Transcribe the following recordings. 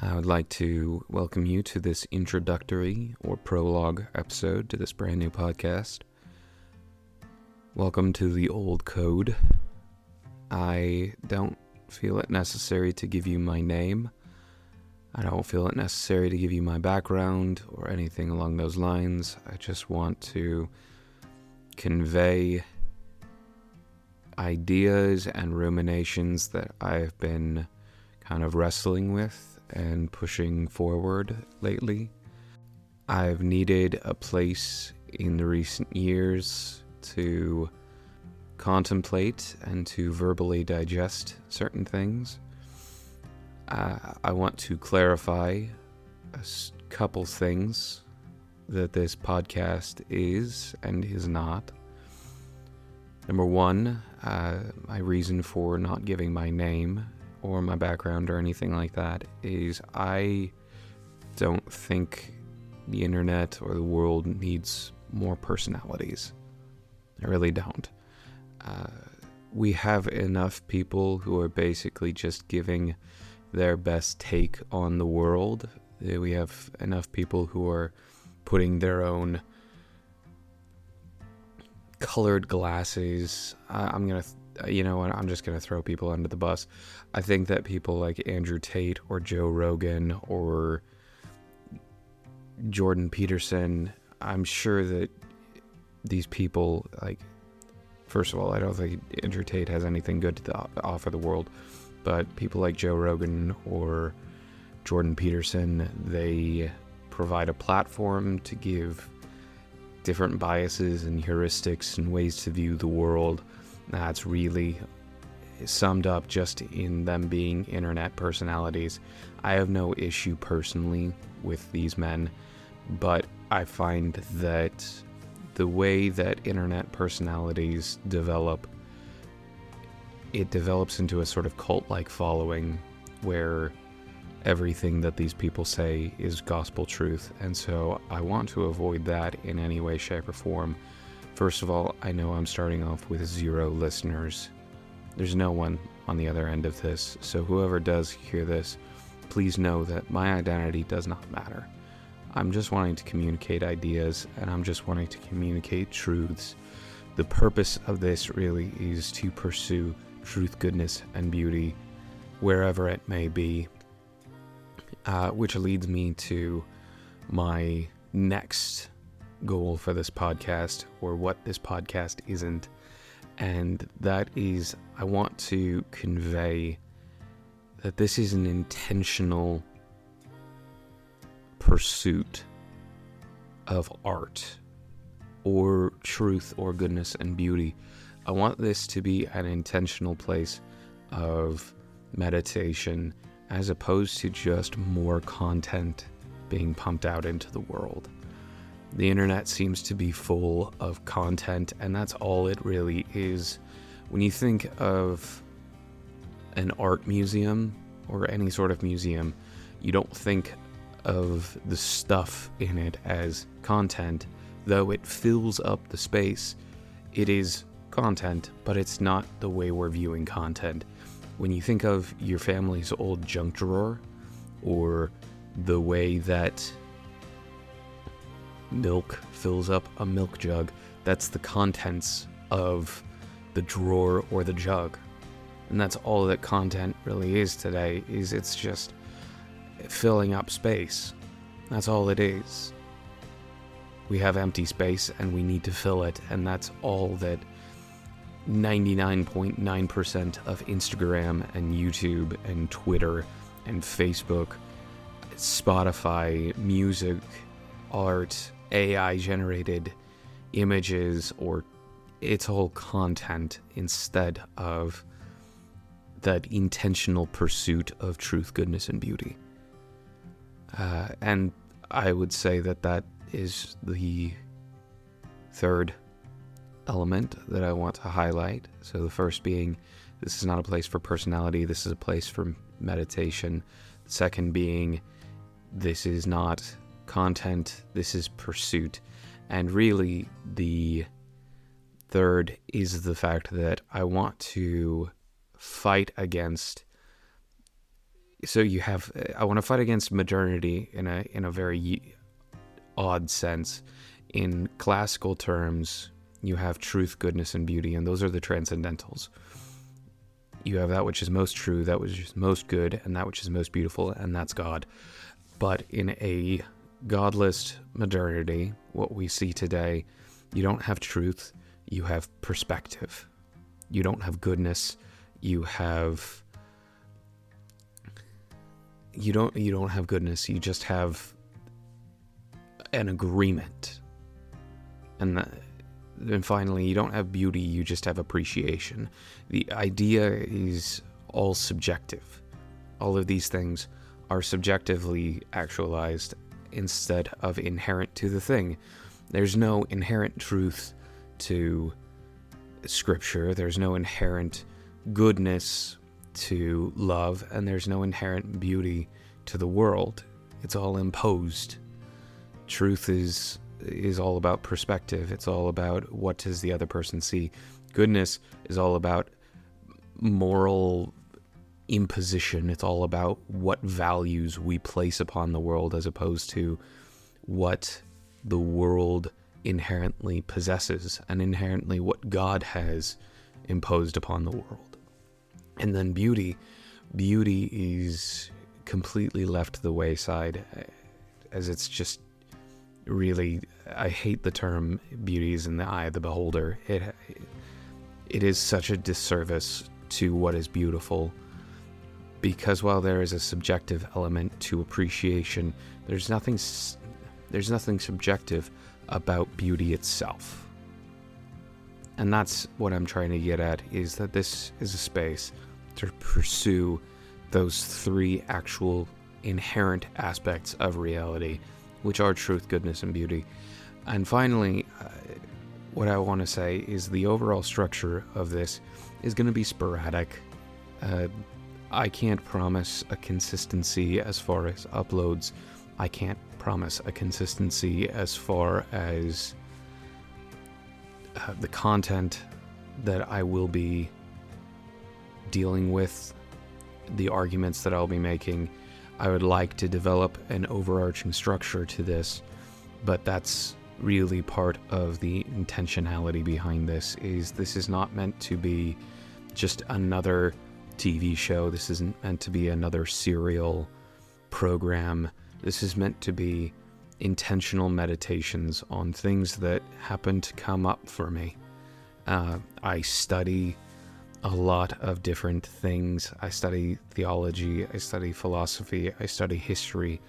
I would like to welcome you to this introductory or prologue episode to this brand new podcast. Welcome to the old code. I don't feel it necessary to give you my name. I don't feel it necessary to give you my background or anything along those lines. I just want to convey ideas and ruminations that I've been kind of wrestling with and pushing forward lately. I've needed a place in the recent years to contemplate and to verbally digest certain things. Uh, I want to clarify a couple things that this podcast is and is not. Number one, uh, my reason for not giving my name or my background or anything like that is I don't think the internet or the world needs more personalities. I really don't. Uh, we have enough people who are basically just giving their best take on the world. Uh, we have enough people who are putting their own colored glasses. I, am gonna you know what? I'm just going to throw people under the bus. I think that people like Andrew Tate or Joe Rogan or Jordan Peterson, I'm sure that these people, like, first of all, I don't think Andrew Tate has anything good to offer the world, but people like Joe Rogan or Jordan Peterson, they provide a platform to give different biases and heuristics and ways to view the world that's really summed up just in them being internet personalities. I have no issue personally with these men, but I find that the way that internet personalities develop, it develops into a sort of cult like following where everything that these people say is gospel truth. And so I want to avoid that in any way, shape, or form. First of all, I know I'm starting off with zero listeners. There's no one on the other end of this, so whoever does hear this, please know that my identity does not matter. I'm just wanting to communicate ideas and I'm just wanting to communicate truths. The purpose of this really is to pursue truth, goodness, and beauty wherever it may be. Uh, which leads me to my next goal for this podcast or what this podcast isn't. And that is, I want to convey that this is an intentional pursuit of art or truth or goodness and beauty. I want this to be an intentional place of meditation as opposed to just more content being pumped out into the world. The internet seems to be full of content, and that's all it really is. When you think of an art museum or any sort of museum, you don't think of the stuff in it as content, though it fills up the space. It is content, but it's not the way we're viewing content. When you think of your family's old junk drawer, or the way that milk fills up a milk jug. That's the contents of the drawer or the jug. And that's all that content really is today is it's just filling up space. That's all it is. We have empty space and we need to fill it and that's all that 99.9% of Instagram and YouTube and Twitter and Facebook, Spotify, music, art, AI generated images or it's all content instead of that intentional pursuit of truth, goodness, and beauty. Uh, and I would say that that is the third element that I want to highlight. So the first being this is not a place for personality, this is a place for meditation. The second being this is not content, this is pursuit. And really, the third is the fact that I want to fight against so you have I want to fight against modernity in a in a very odd sense. In classical terms, you have truth, goodness, and beauty, and those are the transcendentals. You have that which is most true, that which is most good, and that which is most beautiful, and that's God. But in a godless modernity, what we see today, you don't have truth, you have perspective. You don't have goodness, you have you don't you don't have goodness, you just have an agreement. And uh, then finally, you don't have beauty, you just have appreciation. The idea is all subjective. All of these things are subjectively actualized instead of inherent to the thing. There's no inherent truth to scripture, there's no inherent goodness to love, and there's no inherent beauty to the world. It's all imposed. Truth is is all about perspective. It's all about what does the other person see. Goodness is all about moral imposition. It's all about what values we place upon the world as opposed to what the world inherently possesses and inherently what God has imposed upon the world. And then beauty, beauty is completely left to the wayside eh, as it's just really I hate the term beauty is in the eye of the beholder. It it is such a disservice to what is beautiful because while there is a subjective element to appreciation, there's nothing there's nothing subjective about beauty itself. And that's what I'm trying to get at is that this is a space to pursue those three actual inherent aspects of reality, which are truth, goodness, and beauty. And finally, uh, what I want to say is the overall structure of this is going to be sporadic. Uh, I can't promise a consistency as far as uploads. I can't promise a consistency as far as uh, the content that I will be dealing with, the arguments that I'll be making. I would like to develop an overarching structure to this, but that's really part of the intentionality behind this is this is not meant to be just another TV show. This isn't meant to be another serial program. This is meant to be intentional meditations on things that happen to come up for me. Uh, I study a lot of different things. I study theology, I study philosophy, I study history,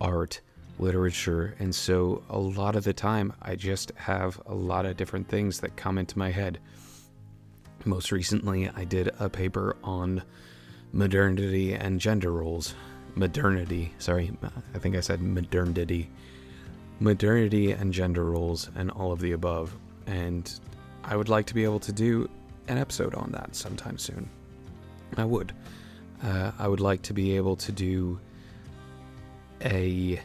art, literature, and so a lot of the time I just have a lot of different things that come into my head. Most recently, I did a paper on modernity and gender roles. Modernity, sorry, I think I said modernity. Modernity and gender roles and all of the above. And I would like to be able to do an episode on that sometime soon. I would. Uh, I would like to be able to do a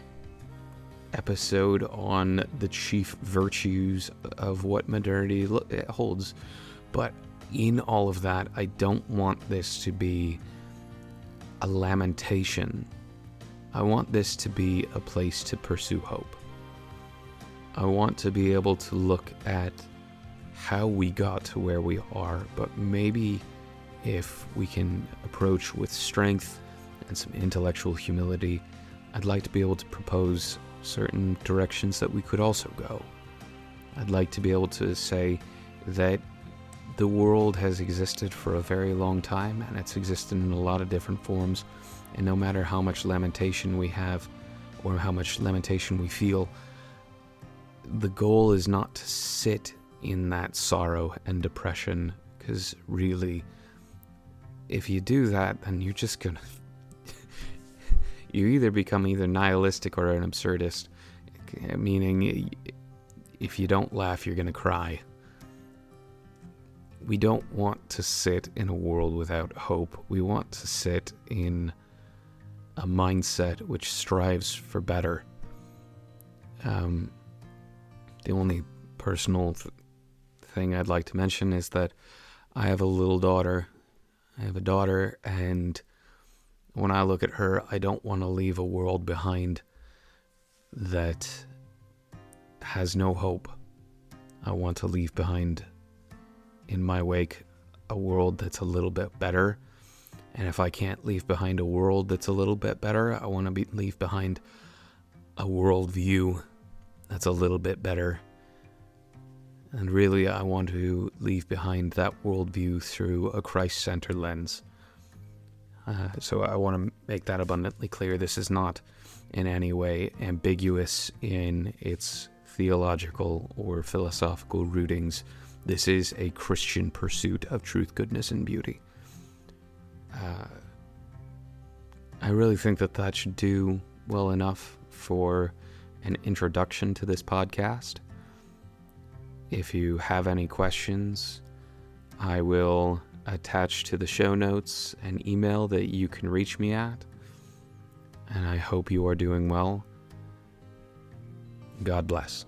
episode on the chief virtues of what modernity holds. But in all of that, I don't want this to be a lamentation. I want this to be a place to pursue hope. I want to be able to look at how we got to where we are, but maybe if we can approach with strength and some intellectual humility, I'd like to be able to propose certain directions that we could also go. I'd like to be able to say that the world has existed for a very long time and it's existed in a lot of different forms, and no matter how much lamentation we have or how much lamentation we feel, the goal is not to sit in that sorrow and depression because really if you do that then you're just gonna you either become either nihilistic or an absurdist. Meaning if you don't laugh you're gonna cry we don't want to sit in a world without hope we want to sit in a mindset which strives for better um, the only personal th- thing I'd like to mention is that I have a little daughter. I have a daughter, and when I look at her, I don't want to leave a world behind that has no hope. I want to leave behind in my wake a world that's a little bit better. And if I can't leave behind a world that's a little bit better, I want to be, leave behind a worldview that's a little bit better. And really, I want to leave behind that worldview through a Christ centered lens. Uh, so I want to make that abundantly clear. This is not in any way ambiguous in its theological or philosophical rootings. This is a Christian pursuit of truth, goodness, and beauty. Uh, I really think that that should do well enough for an introduction to this podcast. If you have any questions, I will attach to the show notes an email that you can reach me at. And I hope you are doing well. God bless.